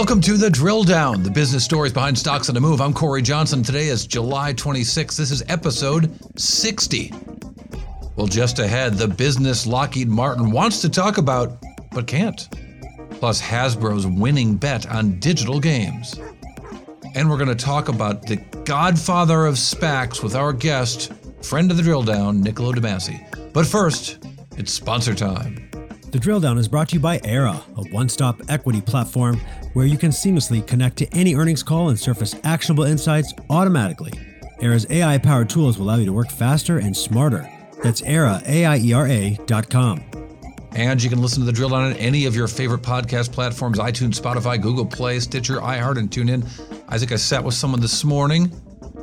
Welcome to the Drill Down, the business stories behind stocks on the move. I'm Cory Johnson. Today is July 26th. This is episode 60. Well, just ahead, the business Lockheed Martin wants to talk about, but can't. Plus, Hasbro's winning bet on digital games. And we're going to talk about the godfather of SPACs with our guest, friend of the Drill Down, Niccolo De Masi. But first, it's sponsor time. The drill down is brought to you by Aiera, a one stop equity platform where you can seamlessly connect to any earnings call and surface actionable insights automatically. Aiera's AI powered tools will allow you to work faster and smarter. That's Aiera, A-I-E-R-A dot com. And you can listen to the drill down on any of your favorite podcast platforms iTunes, Spotify, Google Play, Stitcher, iHeart, and TuneIn. Isaac, I sat with someone this morning,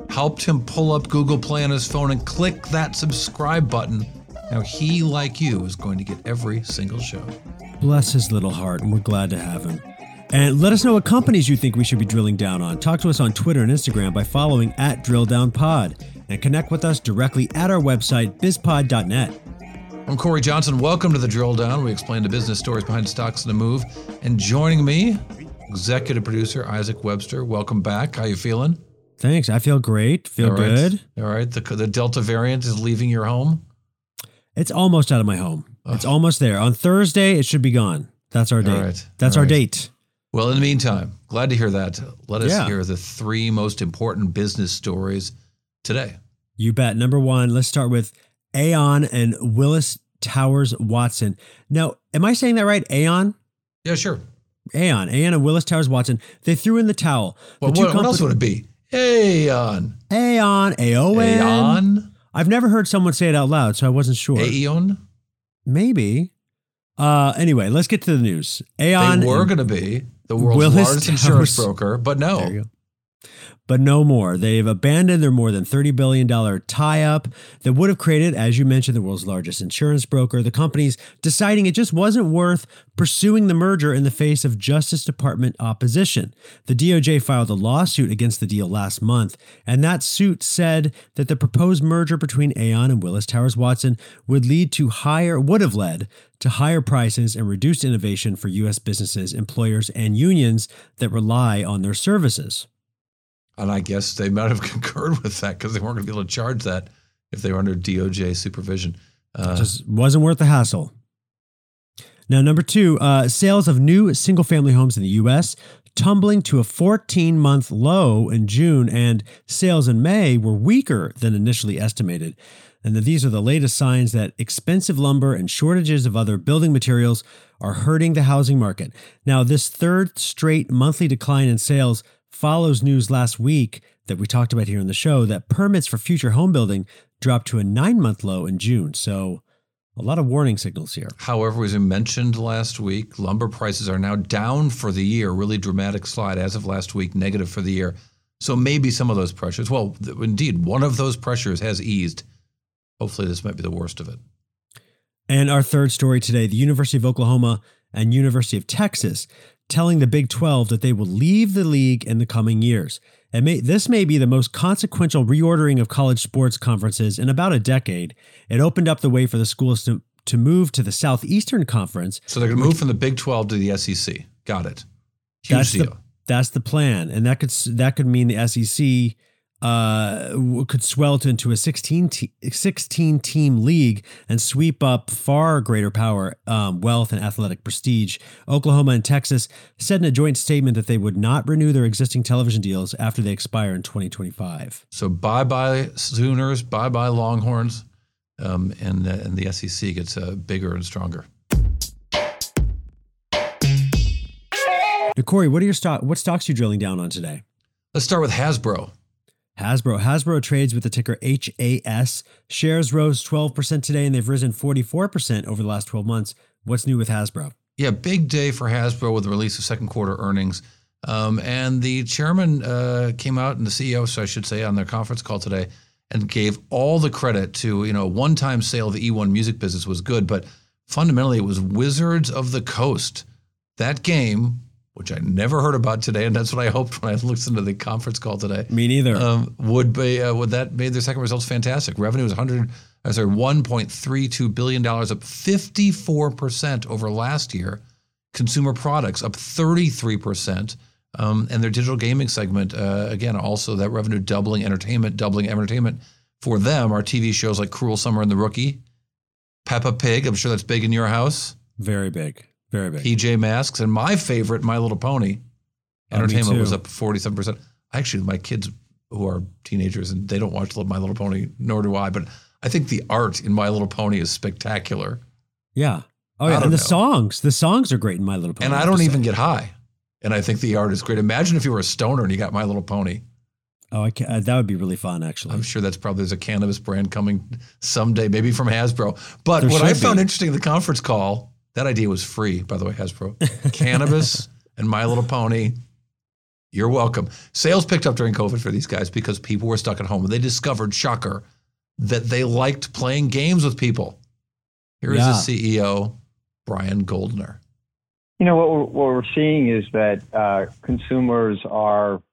helped him pull up Google Play on his phone and click that subscribe button now, he, like you, is going to get every single show. Bless his little heart, and we're glad to have him. And let us know what companies you think we should be drilling down on. Talk to us on Twitter and Instagram by following at DrillDownPod and connect with us directly at our website, bizpod.net. I'm Cory Johnson. Welcome to the Drill Down. We explain the business stories behind stocks in the move. And joining me, executive producer Isaac Webster. Welcome back. How you feeling? Thanks. I feel great. Feel All right. good. All right. The, the Delta variant is leaving your home. It's almost out of my home. It's almost there. On Thursday, it should be gone. That's our date. right. That's All our right. date. Well, in the meantime, glad to hear that. Let us Yeah. hear the three most important business stories today. You bet. Number one, let's start with Aon and Willis Towers Watson. Now, am I saying that right? Aon? Yeah, sure. Aon. Aon and Willis Towers Watson. They threw in the towel. Well, two what, what else would it be? Aon. Aon, Aon. Aeon. I've never heard someone say it out loud, so I wasn't sure. Aeon. Maybe. Uh, anyway, let's get to the news. Aon. They were going to be the world's Willis largest insurance Towers- broker, but no. But no more. They've abandoned their more than $30 billion tie up that would have created, as you mentioned, the world's largest insurance broker. The company's deciding it just wasn't worth pursuing the merger in the face of Justice Department opposition. The DOJ filed a lawsuit against the deal last month, and that suit said that the proposed merger between Aon and Willis Towers Watson would lead to higher, would have led to higher prices and reduced innovation for U.S. businesses, employers, and unions that rely on their services. And I guess they might have concurred with that because they weren't going to be able to charge that if they were under DOJ supervision. Uh, just wasn't worth the hassle. Now, number two, uh, sales of new single family homes in the U.S. tumbling to a 14 month low in June, and sales in May were weaker than initially estimated. And that these are the latest signs that expensive lumber and shortages of other building materials are hurting the housing market. Now, this third straight monthly decline in sales follows news last week that we talked about here on the show that permits for future home building dropped to a nine month low in June. So, a lot of warning signals here. however, as we mentioned last week, lumber prices are now down for the year. Really dramatic slide as of last week, negative for the year. So maybe some of those pressures. Well, th- indeed, one of those pressures has eased. Hopefully, this might be the worst of it. And our third story today the University of Oklahoma and University of Texas telling the Big 12 that they will leave the league in the coming years. And may, this may be the most consequential reordering of college sports conferences in about a decade. It opened up the way for the schools to, to move to the Southeastern Conference. So they're going to move from the Big 12 to the SEC. Got it. Huge That's deal. the, that's the plan. And that could that could mean the SEC uh, could swell to into a 16, te- 16 team league and sweep up far greater power, um, wealth, and athletic prestige. Oklahoma and Texas said in a joint statement that they would not renew their existing television deals after they expire in 2025. So bye bye Sooners, bye bye Longhorns, um, and uh, and the SEC gets uh, bigger and stronger. Now, Cory, what are your stock? What stocks are you drilling down on today? Let's start with Hasbro. Hasbro. Hasbro trades with the ticker HAS. Shares rose 12% today and they've risen 44% over the last 12 months. What's new with Hasbro? Yeah, big day for Hasbro with the release of second quarter earnings. Um, and the chairman uh, came out and the CEO, so I should say, on their conference call today and gave all the credit to, you know, one time sale of the eOne music business was good, but fundamentally it was Wizards of the Coast. That game which I never heard about today, and that's what I hoped when I listened to the conference call today. Me neither. Um, would be uh, would that made their second results fantastic? Revenue was 100, uh, sorry, 1.32 billion dollars, up 54 percent over last year. Consumer products up 33 percent. Um, and their digital gaming segment, uh, again, also that revenue doubling, entertainment doubling, entertainment for them are TV shows like Cruel Summer and the Rookie, Peppa Pig. I'm sure that's big in your house. Very big. Very big. PJ Masks and my favorite, My Little Pony. Oh, Entertainment was up 47%. Actually, my kids who are teenagers and they don't watch My Little Pony, nor do I, but I think the art in My Little Pony is spectacular. Yeah. Oh, yeah. And the know. songs, the songs are great in My Little Pony. And I don't even get high. And I think the art is great. Imagine if you were a stoner and you got My Little Pony. Oh, I can, uh, that would be really fun, actually. I'm sure that's probably there's a cannabis brand coming someday, maybe from Hasbro. But there what I found be. interesting in the conference call that idea was free, by the way, Hasbro. Cannabis and My Little Pony. You're welcome. Sales picked up during COVID for these guys because people were stuck at home. They discovered, shocker, that they liked playing games with people. Here is yeah. the CEO, Brian Goldner. You know, what we're, what we're seeing is that uh, consumers are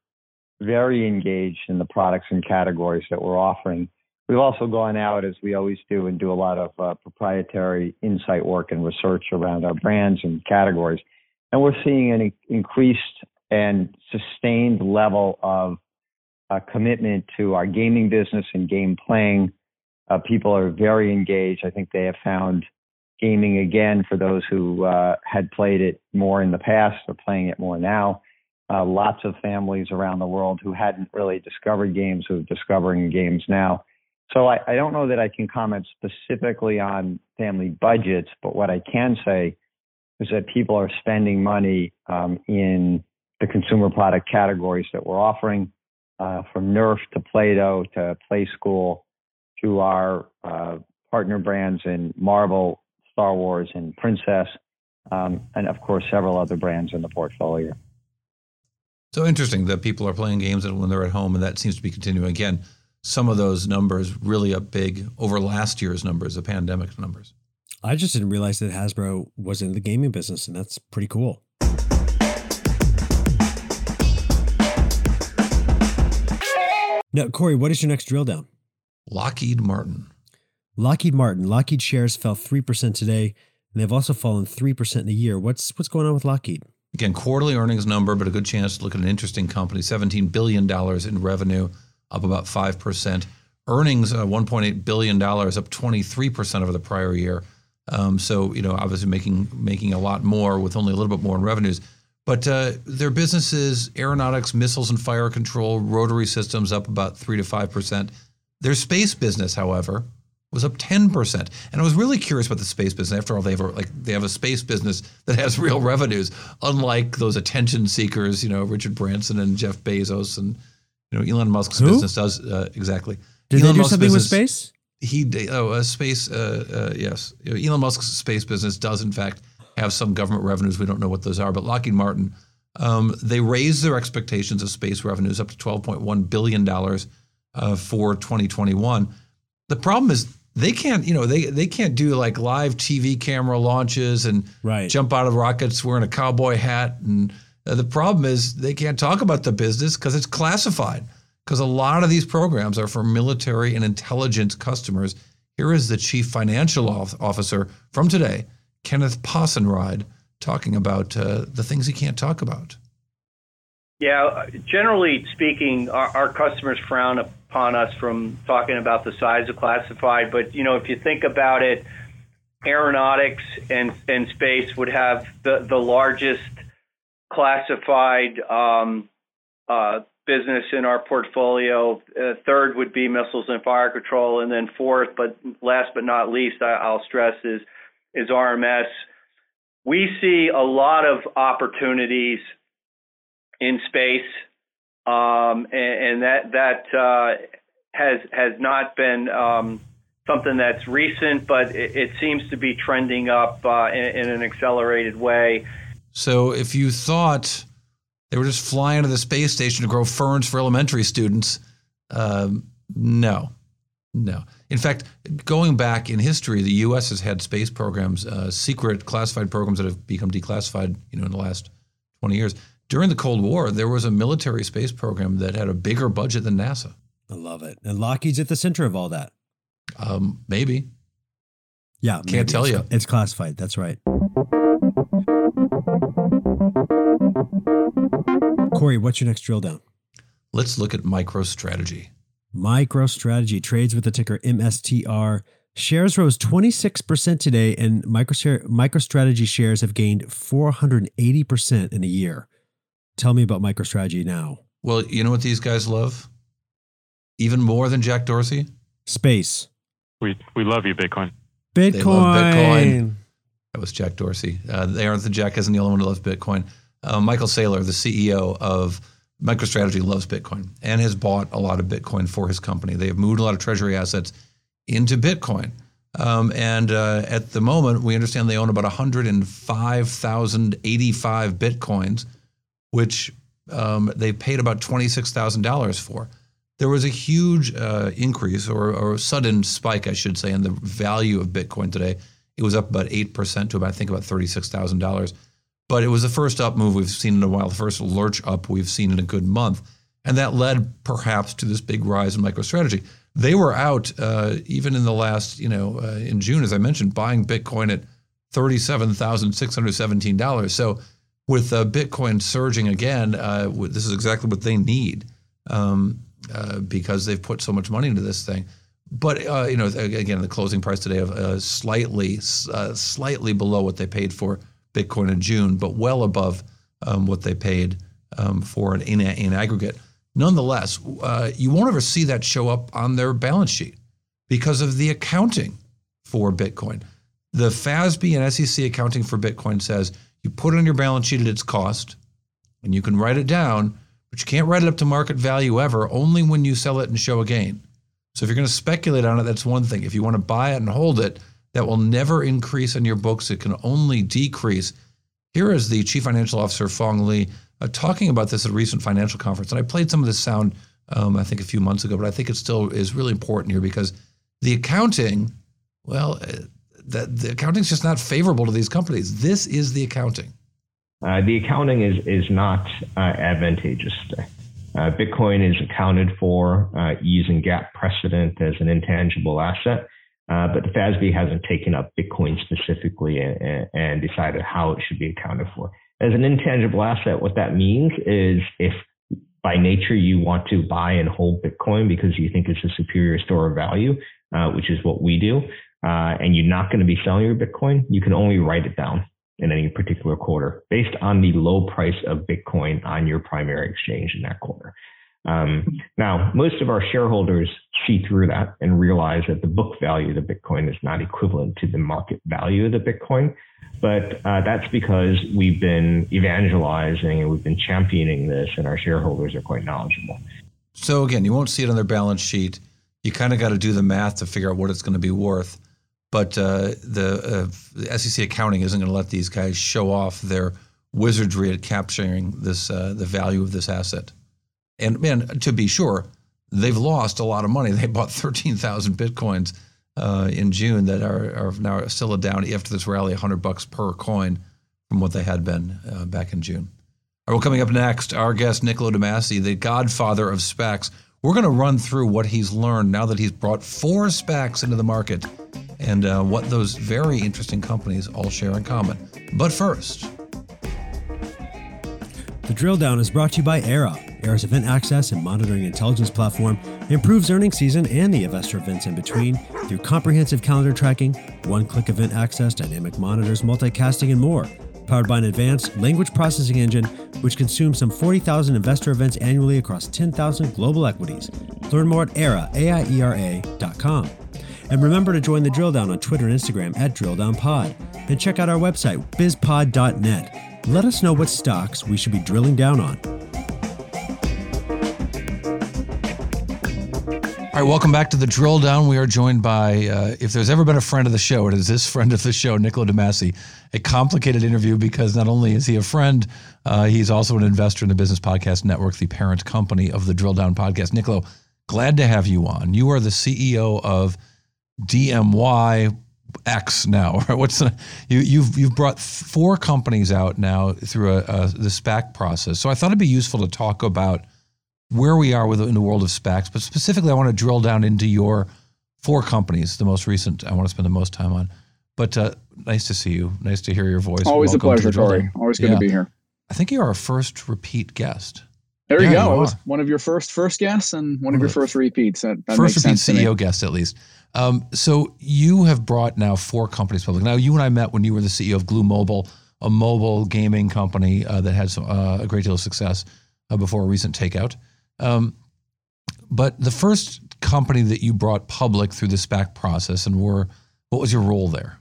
very engaged in the products and categories that we're offering. We've also gone out, as we always do, and do a lot of uh, proprietary insight work and research around our brands and categories. And we're seeing an increased and sustained level of uh, commitment to our gaming business and game playing. Uh, people are very engaged. I think they have found gaming again for those who uh, had played it more in the past or playing it more now. Uh, lots of families around the world who hadn't really discovered games who are discovering games now. So I, I don't know that I can comment specifically on family budgets, but what I can say is that people are spending money um, in the consumer product categories that we're offering, uh, from Nerf to Play-Doh to Playskool to our uh, partner brands in Marvel, Star Wars, and Princess, um, and of course several other brands in the portfolio. So interesting that people are playing games when they're at home, and that seems to be continuing again some of those numbers really up big over last year's numbers, the pandemic numbers. I just didn't realize that Hasbro was in the gaming business, and that's pretty cool. Now, Cory, what is your next drill down? Lockheed Martin. Lockheed Martin. Lockheed shares fell 3% today, and they've also fallen 3% in a year. What's what's going on with Lockheed? Again, quarterly earnings number, but a good chance to look at an interesting company. $17 billion in revenue, up about 5%. Earnings, uh, $1.8 billion, up 23% over the prior year. Um, so, you know, obviously making making a lot more with only a little bit more in revenues. But uh, their businesses, aeronautics, missiles and fire control, rotary systems, up about 3 to 5%. Their space business, however, was up 10%. And I was really curious about the space business. After all, they have a, like they have a space business that has real revenues, unlike those attention seekers, you know, Richard Branson and Jeff Bezos and you know, Elon Musk's Who? business does uh, exactly. Did Elon they do Musk's something business, with space? He oh, a space. Uh, uh, yes, Elon Musk's space business does in fact have some government revenues. We don't know what those are, but Lockheed Martin. Um, they raised their expectations of space revenues up to $12.1 billion uh, for 2021. The problem is they can't, you know, they they can't do like live TV camera launches and right. jump out of rockets wearing a cowboy hat and uh, the problem is they can't talk about the business because it's classified. Because a lot of these programs are for military and intelligence customers. Here is the chief financial officer from today, Kenneth Possenriede, talking about uh, the things he can't talk about. Yeah, generally speaking, our, our, customers frown upon us from talking about the size of classified. But you know, if you think about it, aeronautics and and space would have the the largest classified um, uh, business in our portfolio. Uh, third would be missiles and fire control, and then fourth, but last but not least, I, will stress is RMS. We see a lot of opportunities in space. um, and, that that uh, has has not been um, something that's recent, but it, seems to be trending up in, an accelerated way. So, if you thought they were just flying to the space station to grow ferns for elementary students, um, no, no. In fact, going back in history, the U.S. has had space programs, uh, secret classified programs that have become declassified. You know, in the last twenty years. During the Cold War, there was a military space program that had a bigger budget than NASA. I love it, and Lockheed's at the center of all that. Um, maybe. Yeah, can't maybe. tell you. It's classified. That's right. Cory, what's your next drill down? Let's look at MicroStrategy. MicroStrategy trades with the ticker MSTR. Shares rose 26% today, and MicroStrategy shares have gained 480% in a year. Tell me about MicroStrategy now. Well, you know what these guys love? Even more than Jack Dorsey? Space. We, we love you, Bitcoin. Bitcoin. They love Bitcoin. That was Jack Dorsey. Uh, they aren't the Jack isn't the only one who loves Bitcoin. Uh, Michael Saylor, the CEO of MicroStrategy, loves Bitcoin and has bought a lot of Bitcoin for his company. They have moved a lot of treasury assets into Bitcoin. Um, and uh, at the moment, we understand they own about 105,085 Bitcoins, which um, they paid about $26,000 for. There was a huge uh, increase or, or sudden spike, I should say, in the value of Bitcoin today. It was up about 8% to about, I think, about $36,000. But it was the first up move we've seen in a while, the first lurch up we've seen in a good month. And that led perhaps to this big rise in MicroStrategy. They were out uh, even in the last, you know, uh, in June, as I mentioned, buying Bitcoin at $37,617. So with uh, Bitcoin surging again, uh, this is exactly what they need um, uh, because they've put so much money into this thing. But uh, you know, again, the closing price today of slightly, slightly below what they paid for Bitcoin in June, but well above um, what they paid um, for it in, in aggregate. Nonetheless, uh, you won't ever see that show up on their balance sheet because of the accounting for Bitcoin. The FASB and SEC accounting for Bitcoin says you put it on your balance sheet at its cost, and you can write it down, but you can't write it up to market value ever, only when you sell it and show a gain. So if you're going to speculate on it, that's one thing. If you want to buy it and hold it, that will never increase in your books. It can only decrease. Here is the chief financial officer, Phong Le, uh, talking about this at a recent financial conference. And I played some of this sound, um, I think, a few months ago, but I think it still is really important here because the accounting, well, uh, the, the accounting is just not favorable to these companies. This is the accounting. Uh, the accounting is, is not uh, advantageous. Uh, Bitcoin is accounted for uh, using GAAP precedent as an intangible asset. Uh, but the FASB hasn't taken up Bitcoin specifically and, and, decided how it should be accounted for. As an intangible asset, what that means is if by nature you want to buy and hold Bitcoin because you think it's a superior store of value, uh, which is what we do, uh, and you're not going to be selling your Bitcoin, you can only write it down in any particular quarter based on the low price of Bitcoin on your primary exchange in that quarter. Um, now, most of our shareholders see through that and realize that the book value of the Bitcoin is not equivalent to the market value of the Bitcoin. But uh, that's because we've been evangelizing and we've been championing this, and our shareholders are quite knowledgeable. So, again, you won't see it on their balance sheet. You kind of got to do the math to figure out what it's going to be worth. But uh, the, uh, the, SEC accounting isn't going to let these guys show off their wizardry at capturing this uh, the value of this asset. And man, to be sure, they've lost a lot of money. They bought 13,000 bitcoins uh, in June that are, are now still down after this rally, 100 bucks per coin from what they had been uh, back in June. All right, well, coming up next, our guest Niccolo de Masi, the godfather of SPACs. We're going to run through what he's learned now that he's brought four SPACs into the market and uh, what those very interesting companies all share in common. But first, the drill down is brought to you by Aiera. Aiera's event access and monitoring intelligence platform improves earnings season and the investor events in between through comprehensive calendar tracking, one click event access, dynamic monitors, multicasting, and more. Powered by an advanced language processing engine, which consumes some 40,000 investor events annually across 10,000 global equities. Learn more at Aiera, A-I-E-R-A.com. And remember to join the drill down on Twitter and Instagram at DrillDownPod. And check out our website, bizpod.net let us know what stocks we should be drilling down on. All right, welcome back to the drill down. We are joined by, uh, if there's ever been a friend of the show, it is this friend of the show, Niccolo De Masi. A complicated interview because not only is he a friend, uh, he's also an investor in the Business Podcast Network, the parent company of the Drill Down Podcast. Niccolo, glad to have you on. You are the CEO of DMY, X now. What's the, you, you've you've brought four companies out now through a, a, the SPAC process. So I thought it'd be useful to talk about where we are with in the world of SPACs, but specifically, I want to drill down into your four companies, the most recent. I want to spend the most time on. But uh, nice to see you. Nice to hear your voice. Always Welcome a pleasure, Cory. Always good yeah. to be here. I think you're our first repeat guest. There yeah, you go. You I was one of your first first guests and one of your first repeats. That, that first repeat CEO guest, at least. Um, so you have brought now four companies public. Now you and I met when you were the CEO of Glu Mobile, a mobile gaming company uh, that had some, uh, a great deal of success uh, before a recent takeout. Um, but the first company that you brought public through the SPAC process and were, what was your role there?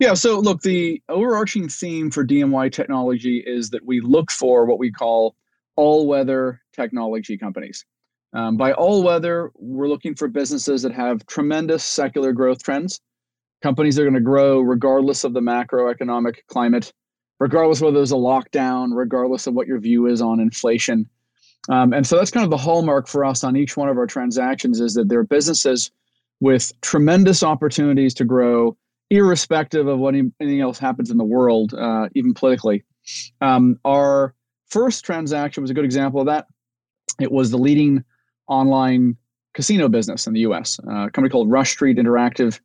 Yeah, so look, the overarching theme for DMY technology is that we look for what we call all weather technology companies. Um, by all weather, we're looking for businesses that have tremendous secular growth trends, companies that are going to grow regardless of the macroeconomic climate, regardless whether there's a lockdown, regardless of what your view is on inflation. Um, and so that's kind of the hallmark for us on each one of our transactions is that they're businesses with tremendous opportunities to grow, irrespective of what anything else happens in the world, uh, even politically. Um, our first transaction was a good example of that. It was the leading online casino business in the U.S. Uh, a company called Rush Street Interactive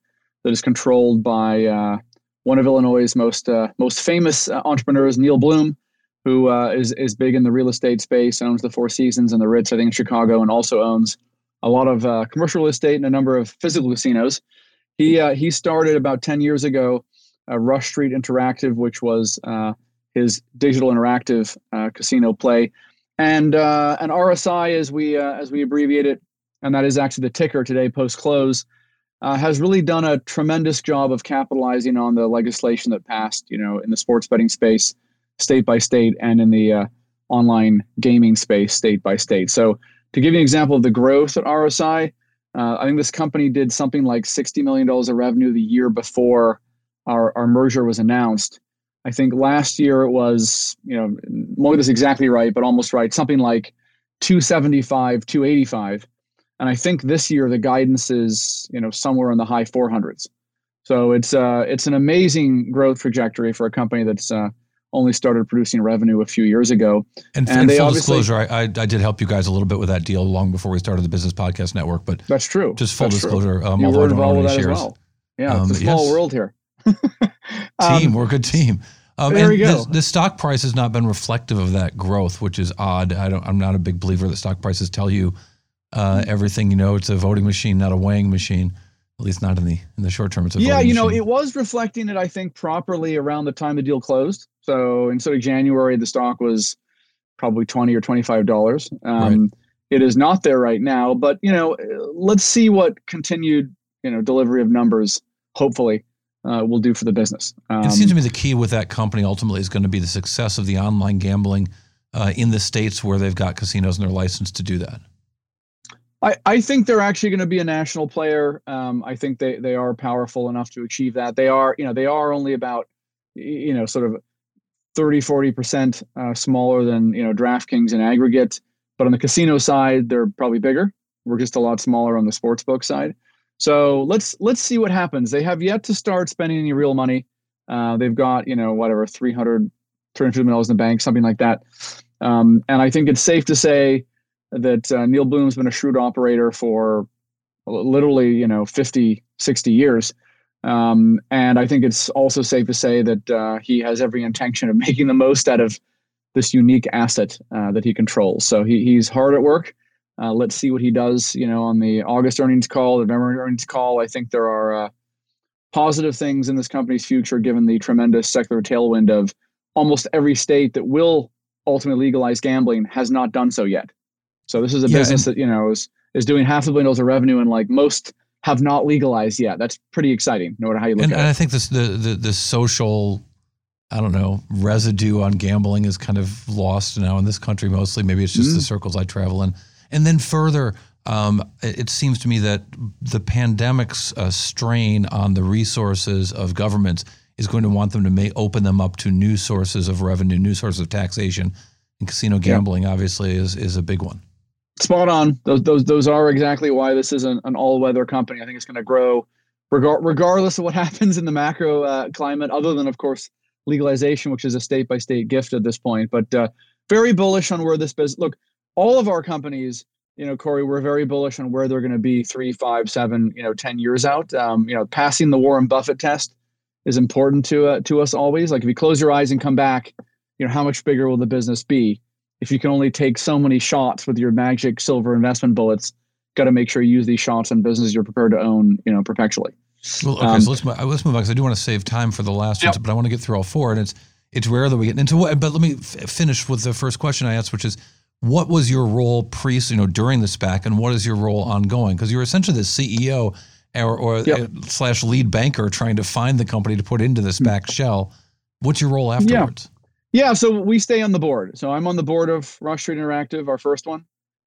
that is controlled by uh, one of Illinois' most uh, most famous uh, entrepreneurs, Neil Bluhm, who uh, is is big in the real estate space, owns the Four Seasons and the Ritz, I think, in Chicago, and also owns a lot of uh, commercial real estate and a number of physical casinos. He he started about ten years ago, Rush Street Interactive, which was his digital interactive uh, casino play, and uh, and RSI as we as we abbreviate it, and that is actually the ticker today post close. has really done a tremendous job of capitalizing on the legislation that passed, you know, in the sports betting space state by state and in the uh, online gaming space state by state. So to give you an example of the growth at RSI, uh, I think this company did something like $60 million of revenue the year before our, our merger was announced. I think last year it was, you know, more this exactly right, but almost right, something like 275, 285. And I think this year the guidance is, you know, somewhere in the high 400s. So it's uh, it's an amazing growth trajectory for a company that's uh, only started producing revenue a few years ago. And, and, and full disclosure, I, I, I, did help you guys a little bit with that deal long before we started the Business Podcast Network. But that's true. Just full that's disclosure, um, you were involved with that shares. as well. Yeah, um, it's a small yes. world here. um, team, we're a good team. Um, there we go. The, the, stock price has not been reflective of that growth, which is odd. I don't. I'm not a big believer that stock prices tell you uh, everything. You know, it's a voting machine, not a weighing machine at least not in the in the short term. It's a yeah, you know, machine. it was reflecting it. I think properly around the time the deal closed. So instead of January, the stock was probably twenty or twenty five dollars. Um, right. It is not there right now, but you know, let's see what continued you know delivery of numbers hopefully uh, will do for the business. Um, it seems to me the key with that company ultimately is going to be the success of the online gambling uh, in the states where they've got casinos and they're licensed to do that. I, I think they're actually going to be a national player. Um, I think they, they are powerful enough to achieve that. They are, you know, they are only about, you know, sort of 30, 40% uh, smaller than, you know, DraftKings in aggregate. But on the casino side, they're probably bigger. We're just a lot smaller on the sports book side. So let's let's see what happens. They have yet to start spending any real money. Uh, they've got, you know, whatever, 300, 350 million dollars in the bank, something like that. Um, and I think it's safe to say that uh, Neil Bluhm's been a shrewd operator for literally, you know, 50, 60 years. Um, and I think it's also safe to say that uh, he has every intention of making the most out of this unique asset uh, that he controls. So he, he's hard at work. Uh, let's see what he does, you know, on the August earnings call, the November earnings call. I think there are uh, positive things in this company's future, given the tremendous secular tailwind of almost every state that will ultimately legalize gambling has not done so yet. So this is a yeah, business that you know is is doing half a billion dollars of revenue, and like most have not legalized yet. That's pretty exciting, no matter how you look and, at and it. I think this the, the the social, I don't know, residue on gambling is kind of lost now in this country. Mostly, maybe it's just mm. the circles I travel in. And then further, um, it seems to me that the pandemic's uh, strain on the resources of governments is going to want them to may open them up to new sources of revenue, new sources of taxation, and casino gambling obviously is is a big one. Spot on. Those those those are exactly why this is an, an all weather company. I think it's going to grow, regard, regardless of what happens in the macro uh, climate. Other than of course legalization, which is a state by state gift at this point. But uh, very bullish on where this business. Look, all of our companies you know, Cory, we're very bullish on where they're going to be three, five, seven, you know, ten years out. Um, you know, passing the Warren Buffett test is important to uh, to us always. Like if you close your eyes and come back, you know, how much bigger will the business be? If you can only take so many shots with your magic silver investment bullets, got to make sure you use these shots on businesses you're prepared to own, you know, perpetually. Well, okay, um, so let's let's move on because I do want to save time for the last yep. one, but I want to get through all four, and it's it's rare that we get into what. But let me f- finish with the first question I asked, which is what was your role pre, you know, during the SPAC, and what is your role ongoing? Because you're essentially the CEO or, or yep. uh, slash lead banker trying to find the company to put into the SPAC mm. shell. What's your role afterwards? Yeah. yeah, so we stay on the board. So I'm on the board of Rush Street Interactive, our first one.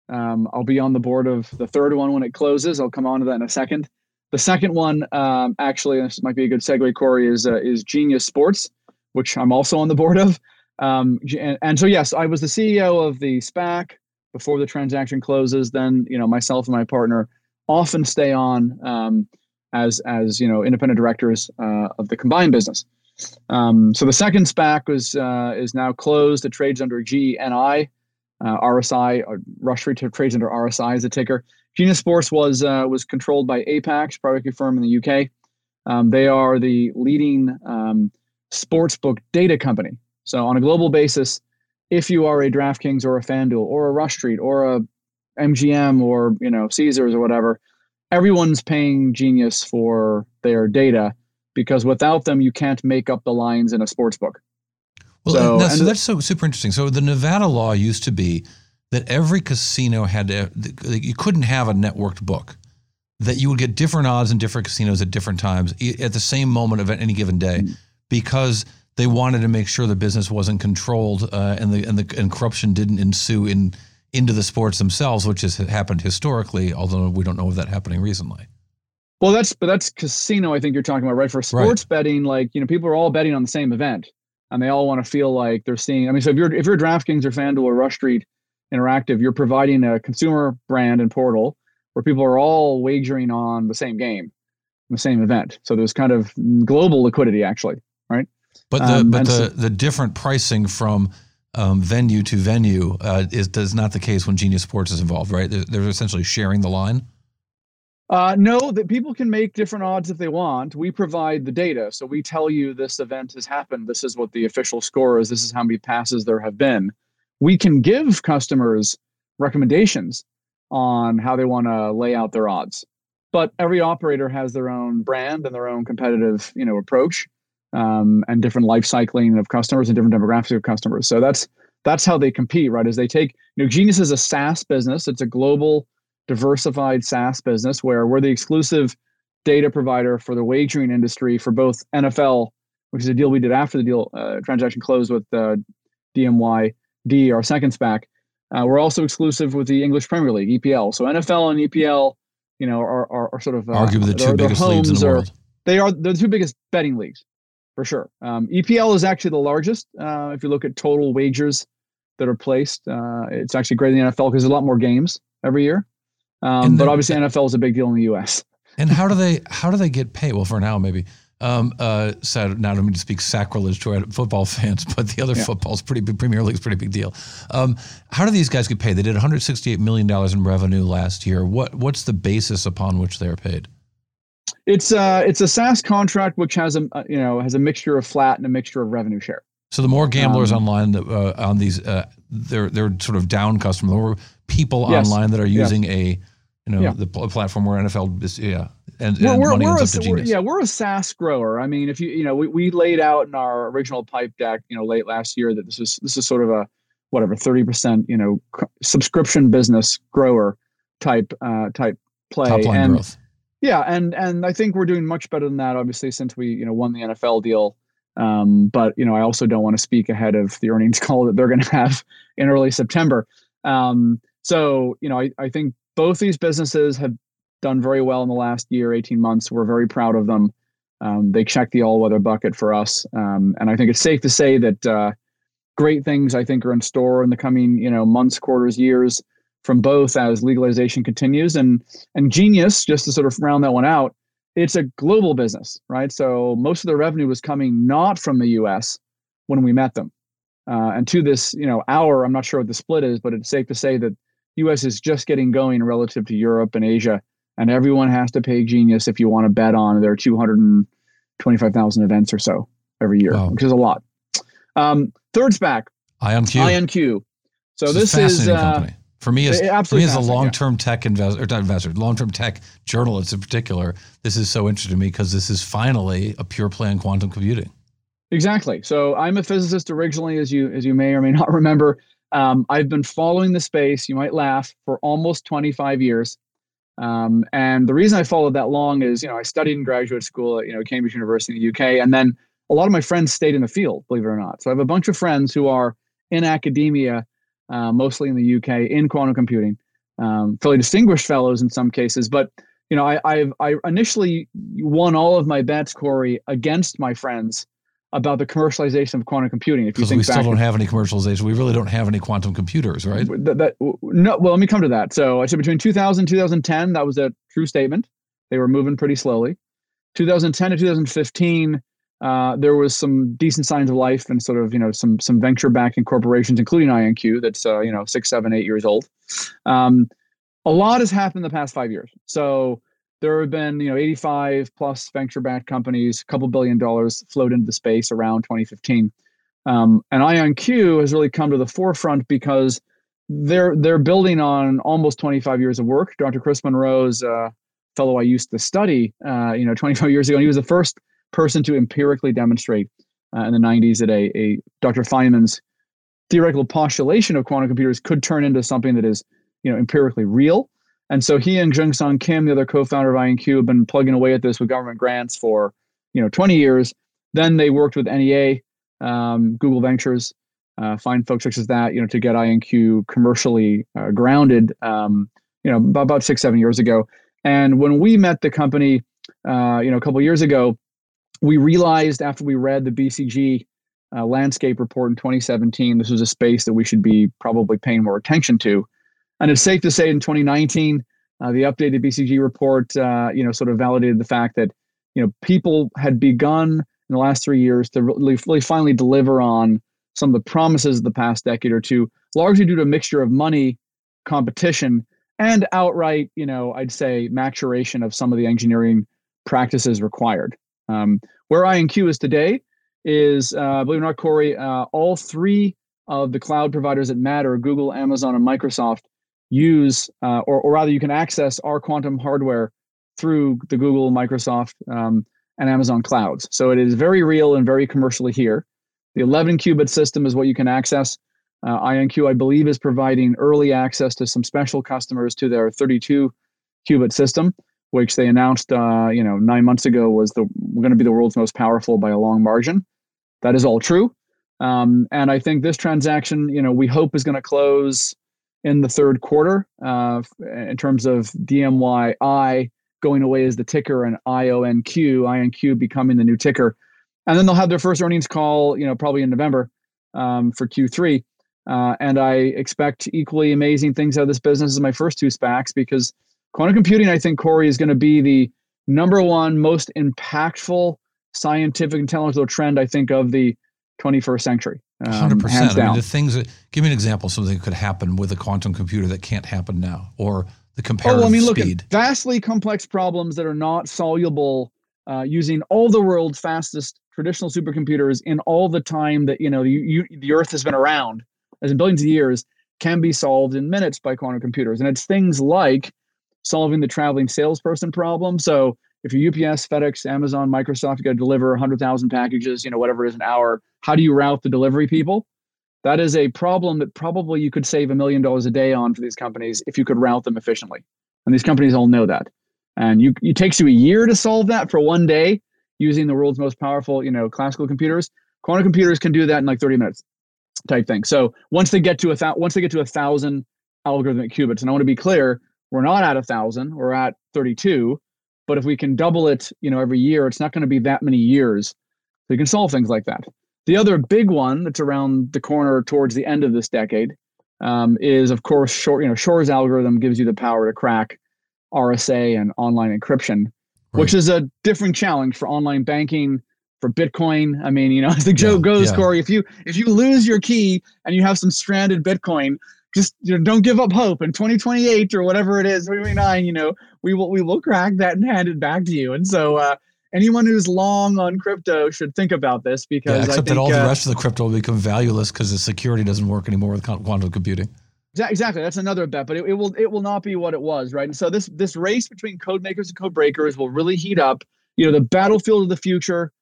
Um, I'll be on the board of the third one when it closes. I'll come on to that in a second. The second one, um, actually, this might be a good segue, Cory, is uh, is Genius Sports, which I'm also on the board of. Um, and, and, so yes, I was the CEO of the SPAC before the transaction closes. Then you know myself and my partner often stay on um, as as you know independent directors uh, of the combined business. Um, so the second SPAC was uh, is now closed. It trades under GNI, uh, RSI. Or Rush Street trades under RSI as a ticker. Genius Sports was uh, was controlled by Apax, private equity firm in the UK. Um, they are the leading um, sportsbook data company so on a global basis, if you are a DraftKings or a FanDuel or a Rush Street or a MGM or you know Caesars or whatever, everyone's paying Genius for their data because without them you can't make up the lines in a sports book. Well, so, that's, so that's so super interesting. So the Nevada law used to be that every casino had to you couldn't have a networked book that you would get different odds in different casinos at different times at the same moment of any given day mm. because they wanted to make sure the business wasn't controlled uh, and the and the and corruption didn't ensue in into the sports themselves, which has happened historically. Although we don't know of that happening recently. Well, that's but that's casino. I think you're talking about right for sports right. betting. Like you know, people are all betting on the same event, and they all want to feel like they're seeing. I mean, so if you're if you're DraftKings or FanDuel or Rush Street Interactive, you're providing a consumer brand and portal where people are all wagering on the same game, the same event. So there's kind of global liquidity, actually? But the um, but the, so, the different pricing from um, venue to venue uh, is does not the case when Genius Sports is involved, right? They're, they're essentially sharing the line. Uh, no, that people can make different odds if they want. We provide the data, so we tell you this event has happened. This is what the official score is. This is how many passes there have been. We can give customers recommendations on how they want to lay out their odds, but every operator has their own brand and their own competitive, you know, approach um, and different life cycling of customers and different demographics of customers. So that's that's how they compete, right? As they take, you know, Genius is a SaaS business. It's a global, diversified SaaS business where we're the exclusive data provider for the wagering industry for both NFL, which is a deal we did after the deal uh, transaction closed with uh, DMYD, our second SPAC. Uh, we're also exclusive with the English Premier League, EPL. So NFL and EPL, you know, are, are, are sort of uh, arguably the two biggest leagues in the world. Are, they are the two biggest betting leagues for sure. Um, EPL is actually the largest. Uh, if you look at total wagers that are placed, uh, it's actually greater than the NFL because there's a lot more games every year. Um, but obviously, NFL is a big deal in the U.S. and how do they how do they get paid? Well, for now, maybe. Um, uh, I don't mean to speak sacrilege to our football fans, but the other yeah. football's pretty big. Premier League's pretty big deal. Um, how do these guys get paid? They did 168 million dollars in revenue last year. What what's the basis upon which they are paid? It's uh it's a SaaS contract which has a you know has a mixture of flat and a mixture of revenue share. So the more gamblers um, online that, uh, on these uh, they're they're sort of down customers, or people yes, online that are using yes. a you know yeah. the platform where NFL is yeah and, and we're, money we're ends a, up to genius. yeah we're a SaaS grower. I mean if you you know we, we laid out in our original pipe deck you know late last year that this is this is sort of a whatever 30% you know subscription business grower type uh type play Top line and growth. Yeah, and and I think we're doing much better than that, obviously, since we you know won the NFL deal. Um, but you know, I also don't want to speak ahead of the earnings call that they're going to have in early September. Um, so you know, I, I think both these businesses have done very well in the last year, 18 months. We're very proud of them. Um, they check the all-weather bucket for us, um, and I think it's safe to say that uh, great things I think are in store in the coming you know months, quarters, years from both as legalization continues. And and Genius, just to sort of round that one out, it's a global business, right? So most of the revenue was coming not from the U.S. when we met them, uh, and to this you know hour, I'm not sure what the split is, but it's safe to say that U.S. is just getting going relative to Europe and Asia and everyone has to pay Genius if you want to bet on their 225,000 events or so every year, wow. which is a lot. Um, third SPAC, IonQ. IonQ. So this, this is uh, for me as for me as a long-term yeah. tech investor, or not investor, long-term tech journalist in particular. This is so interesting to me because this is finally a pure play on quantum computing. Exactly. So I'm a physicist originally, as you as you may or may not remember. Um, I've been following the space. You might laugh for almost 25 years. Um, and the reason I followed that long is, you know, I studied in graduate school at, you know, Cambridge University in the UK, and then a lot of my friends stayed in the field, believe it or not. So I have a bunch of friends who are in academia, uh, mostly in the UK, in quantum computing, um, fairly distinguished fellows in some cases. But you know, I I've, I initially won all of my bets, Cory, against my friends about the commercialization of quantum computing. If you think we still don't have any commercialization, we really don't have any quantum computers, right? That, that, no, well, let me come to that. So I said between 2000 and 2010, that was a true statement. They were moving pretty slowly. 2010 to 2015, uh, there was some decent signs of life and sort of you know some some venture backing corporations, including IonQ, that's uh, you know six, seven, eight years old. Um, a lot has happened in the past five years. So there have been you know 85 plus venture backed companies a couple billion dollars flowed into the space around 2015 um, and IonQ has really come to the forefront because they're they're building on almost 25 years of work dr chris monroe's uh, fellow i used to study uh, you know 25 years ago and he was the first person to empirically demonstrate uh, in the 90s that a, a dr feynman's theoretical postulation of quantum computers could turn into something that is you know empirically real and so he and Jungsang Kim, the other co-founder of IonQ, have been plugging away at this with government grants for, you know, 20 years. Then they worked with NEA, um, Google Ventures, uh, fine folks such as that, you know, to get IonQ commercially uh, grounded, um, you know, about, about, six, seven years ago. And when we met the company, uh, you know, a couple years ago, we realized after we read the BCG uh, landscape report in 2017, this was a space that we should be probably paying more attention to. And it's safe to say in 2019, uh, the updated BCG report, uh, you know, sort of validated the fact that, you know, people had begun in the last three years to really, really finally deliver on some of the promises of the past decade or two, largely due to a mixture of money, competition, and outright, you know, I'd say maturation of some of the engineering practices required. Um, where IonQ is today is, uh, believe it or not, Cory, uh, all three of the cloud providers that matter, Google, Amazon, and Microsoft, use, uh, or, or rather, you can access our quantum hardware through the Google, Microsoft, um, and Amazon clouds. So it is very real and very commercially here. The 11 qubit system is what you can access. Uh, IonQ, I believe, is providing early access to some special customers to their 32 qubit system, which they announced, uh, you know, nine months ago was the going to be the world's most powerful by a long margin. That is all true. Um, and I think this transaction, you know, we hope is going to close in the third quarter uh, in terms of DMYI going away as the ticker and IONQ, IonQ becoming the new ticker. And then they'll have their first earnings call, you know, probably in November um, for Q3. Uh, and I expect equally amazing things out of this business as my first two SPACs because quantum computing, I think, Cory, is going to be the number one most impactful scientific intellectual trend, I think, of the 21st century. Um, Hundred percent. I mean, the things that give me an example of something that could happen with a quantum computer that can't happen now, or the comparative oh, I mean, look speed. At vastly complex problems that are not soluble uh, using all the world's fastest traditional supercomputers in all the time that you know you, you, the Earth has been around, as in billions of years, can be solved in minutes by quantum computers. And it's things like solving the traveling salesperson problem. So if you're UPS, FedEx, Amazon, Microsoft, you got to deliver 100,000 packages, you know, whatever it is an hour. How do you route the delivery people? That is a problem that probably you could save a million dollars a day on for these companies if you could route them efficiently. And these companies all know that. And you, it takes you a year to solve that for one day using the world's most powerful, you know, classical computers. Quantum computers can do that in like 30 minutes type thing. So once they get to a th- once they get to a thousand algorithmic qubits, and I want to be clear, we're not at a thousand, we're at 32. But if we can double it, you know, every year, it's not going to be that many years. So you can solve things like that. The other big one that's around the corner towards the end of this decade um, is, of course, Shor. You know, Shor's algorithm gives you the power to crack RSA and online encryption, right. which is a different challenge for online banking, for Bitcoin. I mean, you know, as the joke yeah, goes, yeah. Cory, if you if you lose your key and you have some stranded Bitcoin, just you know, don't give up hope. In 2028 or whatever it is, 2029, you know, we will we will crack that and hand it back to you. And so uh, anyone who's long on crypto should think about this because yeah, except think, that all uh, the rest of the crypto will become valueless because the security doesn't work anymore with quantum computing. Exactly, that's another bet, but it, it, will it will not be what it was, right? And so this this race between code makers and code breakers will really heat up. You know, the battlefield of the future,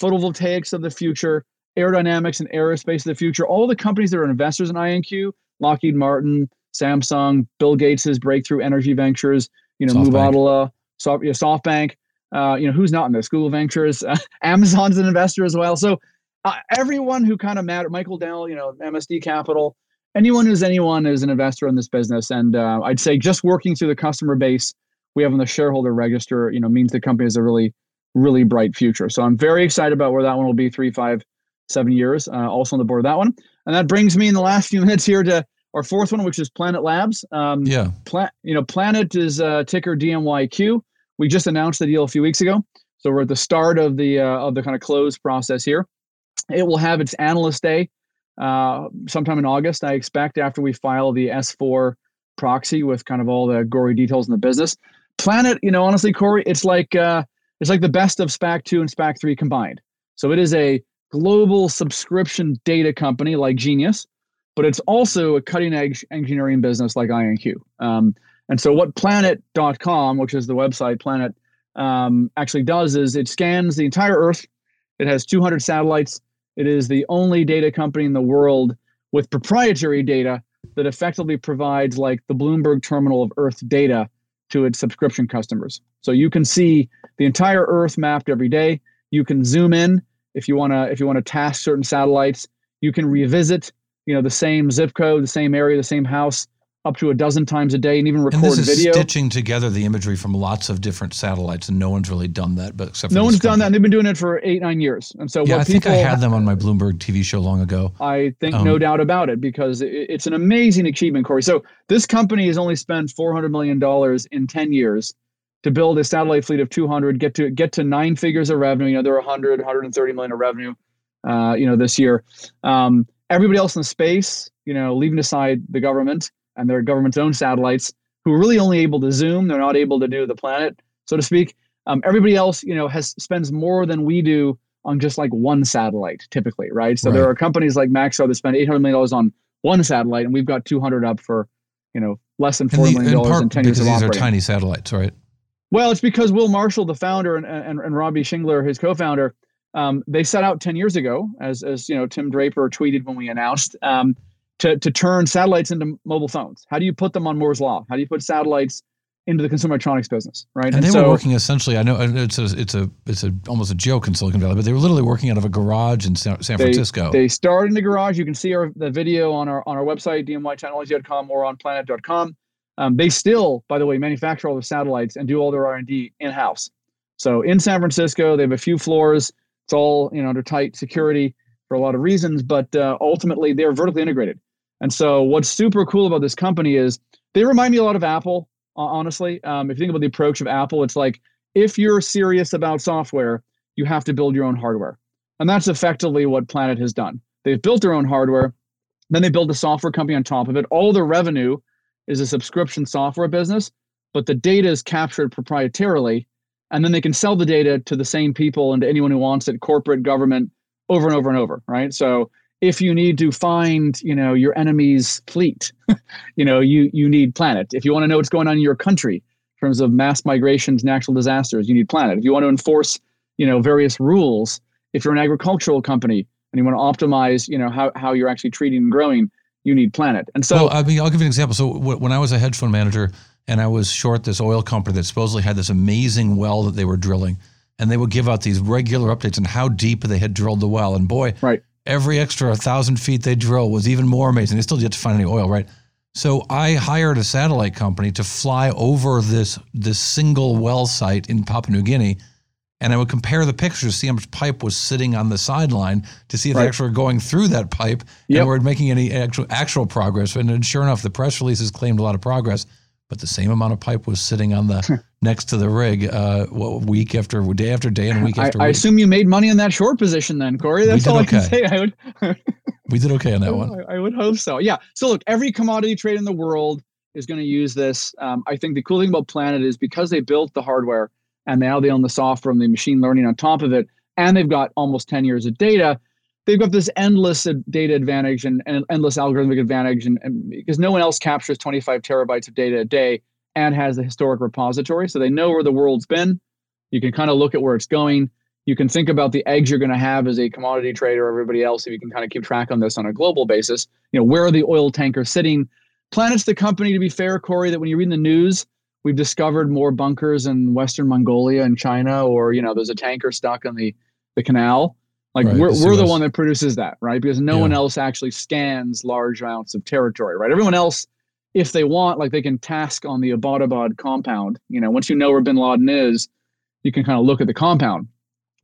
photovoltaics of the future, aerodynamics and aerospace of the future. All the companies that are investors in IonQ, Lockheed Martin, Samsung, Bill Gates's Breakthrough Energy Ventures, you know. Mubadala, Soft, know, SoftBank. Uh, you know, who's not in this? Google Ventures, uh, Amazon's an investor as well. So uh, everyone who kind of matter, Michael Dell, you know, MSD Capital, anyone who's anyone is an investor in this business. And uh, I'd say just working through the customer base we have on the shareholder register, you know, means the company has a really, really bright future. So I'm very excited about where that one will be three, five, seven years. Uh, also on the board of that one. And that brings me in the last few minutes here to our fourth one, which is Planet Labs. Um, yeah. Pla- you know, Planet is uh, ticker DMYQ. We just announced the deal a few weeks ago, so we're at the start of the uh, of the kind of close process here. It will have its analyst day uh, sometime in August, I expect, after we file the S4 proxy with kind of all the gory details in the business. Planet, you know, honestly, Cory, it's like uh, it's like the best of SPAC two and SPAC three combined. So it is a global subscription data company like Genius but it's also a cutting edge engineering business like IonQ. Um, and so, what planet.com, which is the website Planet, um, actually does is it scans the entire Earth. It has 200 satellites. It is the only data company in the world with proprietary data that effectively provides like the Bloomberg terminal of Earth data to its subscription customers. So you can see the entire Earth mapped every day. You can zoom in if you want to if you want to task certain satellites. You can revisit you know the same zip code, the same area, the same house up to a dozen times a day, and even record and this is video. Stitching together the imagery from lots of different satellites, and no one's really done that, but except no one's done that. And they've been doing it for eight, nine years, and so yeah, what I think I had them on my Bloomberg TV show long ago. I think um, no doubt about it because it's an amazing achievement, Cory. So this company has only spent four hundred million dollars in ten years to build a satellite fleet of 200 get to get to nine figures of revenue you know they're 100 130 million of revenue uh, you know this year um, everybody else in the space you know, leaving aside the government and their government's own satellites, who are really only able to zoom. They're not able to do the planet, so to speak. Um, everybody else, you know, has spends more than we do on just like one satellite, typically, right? So right. there are companies like Maxar that spend eight hundred million dollars on one satellite, and we've got two hundred up for, you know, less than four million dollars in ten years of these operating. are tiny satellites, right? Well, it's because Will Marshall, the founder, and and, and Robbie Schingler, his co-founder, um, they set out ten years ago, as as you know, Tim Draper tweeted when we announced. Um, to, to turn satellites into mobile phones? How do you put them on Moore's law? How do you put satellites into the consumer electronics business, right? And, and they so, were working essentially. I know it's a it's a it's a almost a joke in Silicon Valley, but they were literally working out of a garage in San, San they, Francisco. They started in the garage. You can see our the video on our on our website dmytechnology.com or on planet.com. Um, they still, by the way, manufacture all the satellites and do all their R and D in house. So in San Francisco, they have a few floors. It's all you know under tight security for a lot of reasons, but uh, ultimately they're vertically integrated. And so, what's super cool about this company is they remind me a lot of Apple. Honestly, um, if you think about the approach of Apple, it's like if you're serious about software, you have to build your own hardware, and that's effectively what Planet has done. They've built their own hardware, then they build a software company on top of it. All the revenue is a subscription software business, but the data is captured proprietarily, and then they can sell the data to the same people and to anyone who wants it, corporate, government, over and over and over. Right, so if you need to find you know your enemy's fleet you know you you need planet if you want to know what's going on in your country in terms of mass migrations natural disasters you need planet if you want to enforce you know various rules if you're an agricultural company and you want to optimize you know how, how you're actually treating and growing you need planet and so well, i mean i'll give you an example so when i was a hedge fund manager and i was short this oil company that supposedly had this amazing well that they were drilling and they would give out these regular updates on how deep they had drilled the well and boy right every extra thousand feet they drill was even more amazing. They still yet to find any oil, right? So I hired a satellite company to fly over this this single well site in Papua New Guinea, and I would compare the pictures, to see how much pipe was sitting on the sideline to see if Right. they actually were going through that pipe Yep. and were making any actual actual progress. And then sure enough, the press releases claimed a lot of progress, but the same amount of pipe was sitting on the next to the rig, uh, week after day after day and week after I week. I assume you made money in that short position then, Cory. That's all I can say. I would, we did okay on that one. I, I would hope so. Yeah. So look, every commodity trade in the world is going to use this. Um, I think the cool thing about Planet is because they built the hardware and now they own the software and the machine learning on top of it, and they've got almost 10 years of data. They've got this endless data advantage and, and endless algorithmic advantage, and, and because no one else captures 25 terabytes of data a day and has the historic repository, so they know where the world's been. You can kind of look at where it's going. You can think about the eggs you're going to have as a commodity trader or everybody else if you can kind of keep track on this on a global basis. You know, where are the oil tankers sitting? Planet's the company, to be fair, Cory, that when you read in the news, we've discovered more bunkers in Western Mongolia and China, or, you know, there's a tanker stuck on the, the canal. Like Right, we're, the we're the one that produces that, right? Because no Yeah. one else actually scans large amounts of territory, right? Everyone else, if they want, like they can task on the Abbottabad compound. You know, once you know where Bin Laden is, you can kind of look at the compound.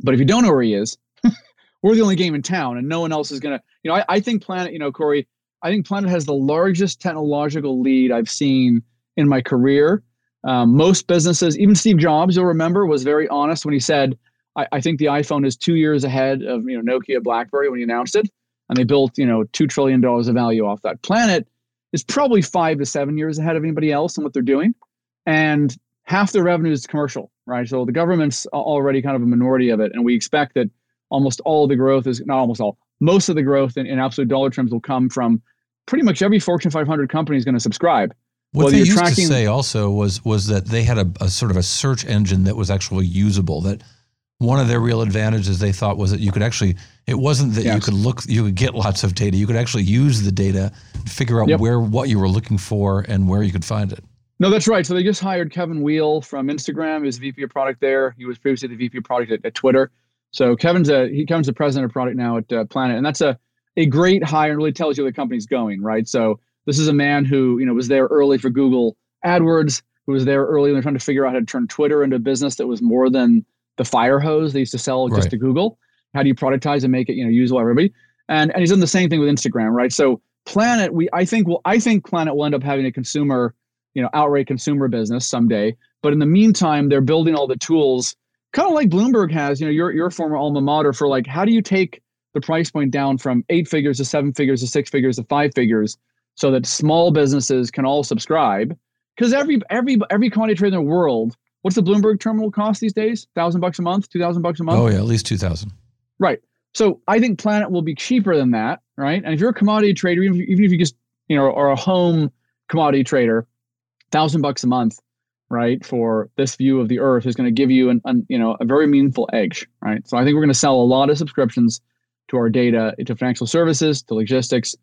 But if you don't know where he is, we're the only game in town, and no one else is gonna. You know, I, I think Planet. You know, Cory, I think Planet has the largest technological lead I've seen in my career. Um, most businesses, even Steve Jobs, you'll remember, was very honest when he said, I, "I think the iPhone is two years ahead of you know Nokia, BlackBerry when he announced it, and they built you know two trillion dollars of value off that." Planet is probably five to seven years ahead of anybody else in what they're doing, and half their revenue is commercial, right? So the government's already kind of a minority of it, and we expect that almost all the growth is not almost all, most of the growth in, in absolute dollar terms will come from pretty much every Fortune 500 company is going to subscribe. What Well, they used tracking- to say also was was that they had a, a sort of a search engine that was actually usable. That one of their real advantages they thought was that you could actually it wasn't that you could look you could get lots of data. You could actually use the data, figure out Yep. where what you were looking for and where you could find it. No, that's right. So they just hired Kevin Weil from Instagram as VP of product there. He was previously the VP of product at, at Twitter. So Kevin's a he Kevin's the president of product now at uh, Planet, and that's a a great hire and really tells you where the company's going, right? So this is a man who you know was there early for Google AdWords, who was there early when they're trying to figure out how to turn Twitter into a business that was more than the fire hose they used to sell just Right. to Google. How do you productize and make it you know usable everybody? And and he's done the same thing with Instagram, right? So Planet, we I think will I think Planet will end up having a consumer you know outright consumer business someday. But in the meantime, they're building all the tools, kind of like Bloomberg has. You know, your your former alma mater for like how do you take the price point down from eight figures to seven figures to six figures to five figures, so that small businesses can all subscribe. Because every every every commodity trader in the world, what's the Bloomberg terminal cost these days? Thousand bucks a month, two thousand bucks a month. Oh yeah, at least two thousand. Right. So I think Planet will be cheaper than that, right? And if you're a commodity trader, even if, even if you just you know are a home commodity trader, thousand bucks a month, right, for this view of the Earth is going to give you an, an you know a very meaningful edge, right? So I think we're going to sell a lot of subscriptions to our data, to financial services, to logistics,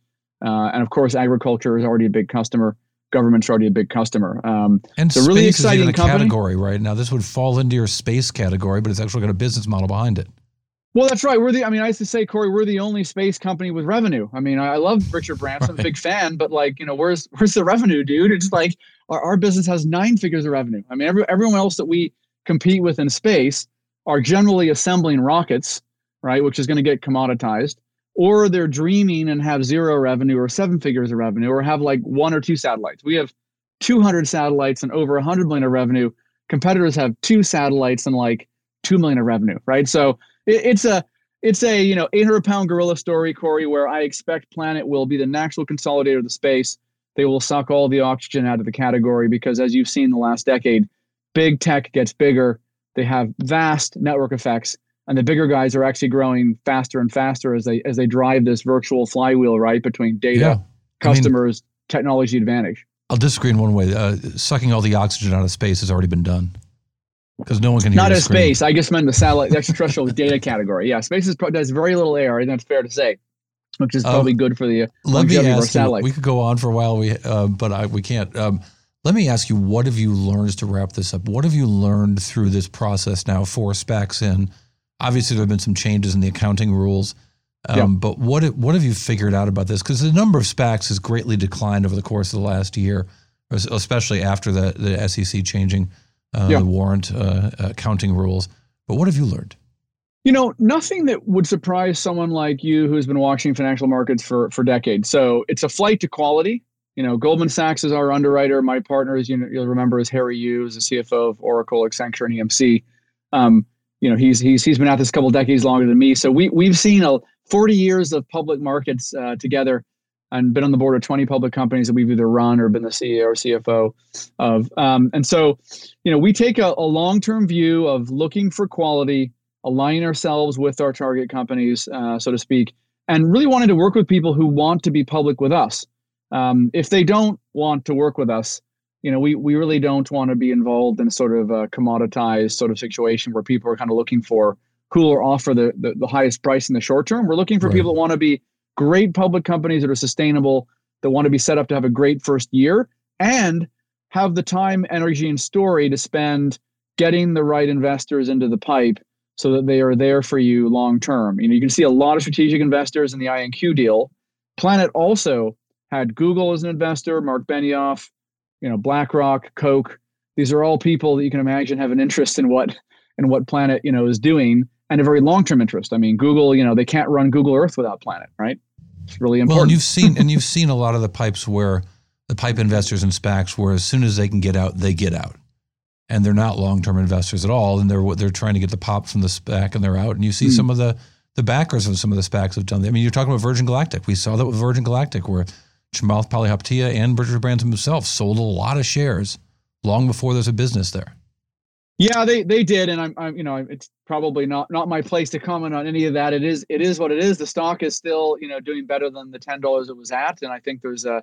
uh, and of course agriculture is already a big customer. Government's already a big customer. Um, And a really is exciting a company. category right now. This would fall into your space category, but it's actually got a business model behind it. Well, that's right. We're the. I mean, I used to say, Cory, we're the only space company with revenue. I mean, I I love Richard Branson, Right. big fan, but like, you know, where's where's the revenue, dude? It's like our, our business has nine figures of revenue. I mean, every, everyone else that we compete with in space are generally assembling rockets, right, which is going to get commoditized, or they're dreaming and have zero revenue or seven figures of revenue, or have like one or two satellites. We have 200 satellites and over 100 million of revenue. Competitors have two satellites and like two million of revenue, right? So it, it's a it's a you know 800 pound gorilla story, Cory, where I expect Planet will be the natural consolidator of the space. They will suck all the oxygen out of the category because, as you've seen the last decade, big tech gets bigger. They have vast network effects, and the bigger guys are actually growing faster and faster as they as they drive this virtual flywheel right between data, Yeah. I mean- customers, technology advantage. I'll disagree in one way. Uh, sucking all the oxygen out of space has already been done because no one can hear Not scream. space. I just meant the satellite, the extraterrestrial data category. Yeah, space is, does very little air. I think that's fair to say, which is Um, probably good for the uh, Let me longevity of our ask you. We could go on for a while, we uh, but I, we can't. Um, let me ask you, what have you learned to wrap this up? What have you learned through this process now? Four SPACs in. Obviously, there have been some changes in the accounting rules. Um, Yeah. But what what have you figured out about this? Because the number of SPACs has greatly declined over the course of the last year, especially after the, the SEC changing uh, Yeah. the warrant uh, uh, counting rules. But what have you learned? You know, nothing that would surprise someone like you who's been watching financial markets for for decades. So it's a flight to quality. You know, Goldman Sachs is our underwriter. My partner, as you know, you'll remember, is Harry You, is the CFO of Oracle, Accenture, and EMC. Um, you know, he's he's he's been at this a couple decades longer than me. So we we've seen a 40 years of public markets uh, together, and been on the board of 20 public companies that we've either run or been the CEO or CFO of. Um, and so, you know, we take a, a long term view of looking for quality aligning ourselves with our target companies, uh, so to speak, and really wanting to work with people who want to be public with us. Um, if they don't want to work with us, you know, we we really don't want to be involved in a sort of a commoditized sort of situation where people are kind of looking for who will offer the, the, the highest price in the short term. We're looking for Right. people that want to be great public companies that are sustainable, that want to be set up to have a great first year, and have the time, energy, and story to spend getting the right investors into the pipe so that they are there for you long term. You know, you can see a lot of strategic investors in the IonQ deal. Planet also had Google as an investor, Marc Benioff, you know, BlackRock, Koch. These are all people that you can imagine have an interest in what in what Planet, you know, is doing and a very long-term interest. I mean, Google, you know, they can't run Google Earth without Planet, right? It's really important. Well, and you've seen and you've seen a lot of the pipes where the pipe investors and SPACs, where as soon as they can get out, they get out, and they're not long term investors at all, and they're they're trying to get the pop from the SPAC, and they're out. And you see Hmm. some of the the backers of some of the SPACs have done. that. I mean, you're talking about Virgin Galactic. We saw that with Virgin Galactic, where Chamath Palihapitiya and Richard Branson himself sold a lot of shares long before there's a business there. Yeah, they they did, and I'm, I'm you know it's probably not not my place to comment on any of that. It is it is what it is. The stock is still you know doing better than the ten dollars it was at, and I think there's a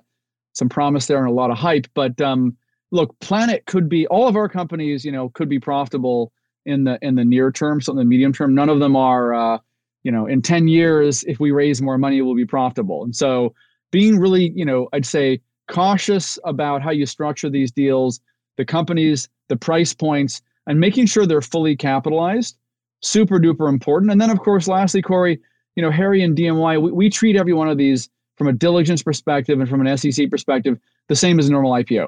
some promise there and a lot of hype. But um, look, Planet could be all of our companies you know could be profitable in the in the near term, so in the medium term. None of them are uh, you know in ten years if we raise more money we'll be profitable. And so being really you know I'd say cautious about how you structure these deals, the companies, the price points and making sure they're fully capitalized super duper important. And then of course lastly cory you know harry and dmy we, we treat every one of these from a diligence perspective and from an sec perspective the same as a normal ipo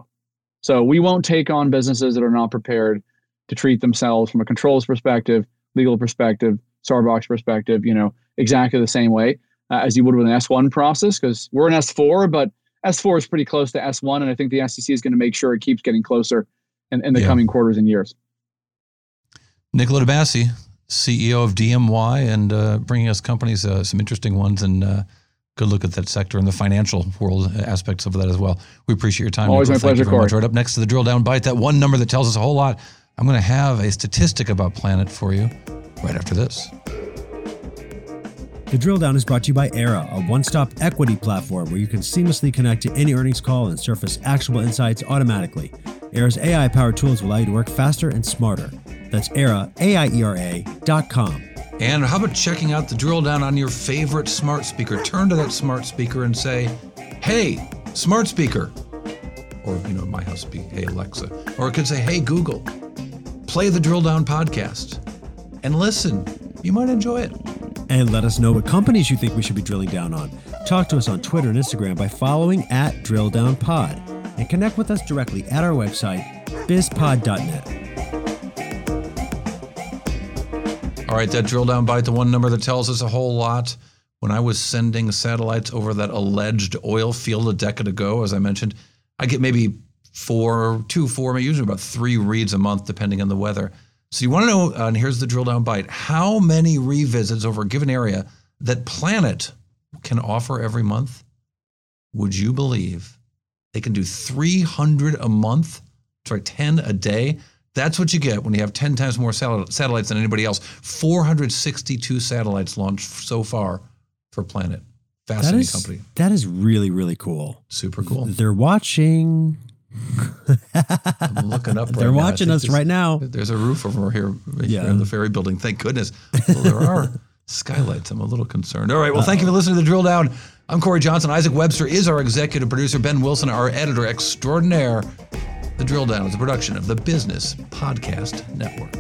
so we won't take on businesses that are not prepared to treat themselves from a controls perspective legal perspective sarbox perspective you know exactly the same way uh, as you would with an s1 process because we're an s4 but s4 is pretty close to s1 and i think the sec is going to make sure it keeps getting closer in, in the Yeah. coming quarters and years Niccolo De Masi, CEO of DMY, and uh, bringing us companies, uh, some interesting ones, and uh, good look at that sector and the financial world aspects of that as well. We appreciate your time. Always Niccolo. my Thank pleasure, very much. Right up next to the drill down bite, that one number that tells us a whole lot. I'm going to have a statistic about Planet for you right after this. The drill down is brought to you by Aiera, a one stop equity platform where you can seamlessly connect to any earnings call and surface actionable insights automatically. Aiera's AI powered tools will allow you to work faster and smarter. That's Aiera, A I E R A dot com. And how about checking out the drill down on your favorite smart speaker? Turn to that smart speaker and say, "Hey, smart speaker," or you know, my house be, "Hey Alexa," or it could say, "Hey Google, play the drill down podcast," and listen. You might enjoy it. And let us know what companies you think we should be drilling down on. Talk to us on Twitter and Instagram by following at DrillDownPod and connect with us directly at our website, bizpod.net. All right, that drill down bite, the one number that tells us a whole lot. When I was sending satellites over that alleged oil field a decade ago, as I mentioned, I get maybe four, two, four, usually about three reads a month, depending on the weather. So you want to know, uh, and here's the drill down bite how many revisits over a given area that Planet can offer every month? Would you believe they can do 300 a month? Sorry, 10 a day. That's what you get when you have 10 times more satellites than anybody else. 462 satellites launched so far for Planet. Fascinating is, company. that is really, really cool. Super cool. They're watching. I'm looking up right They're. Watching us right now. There's a roof over here, Yeah. here in the ferry building. Thank goodness. Well, there are skylights. I'm a little concerned. All right. Well, thank you for listening to the drill down. I'm Cory Johnson. Isaac Webster is our executive producer. Ben Wilson, our editor extraordinaire. The drill down is a production of the Business Podcast Network.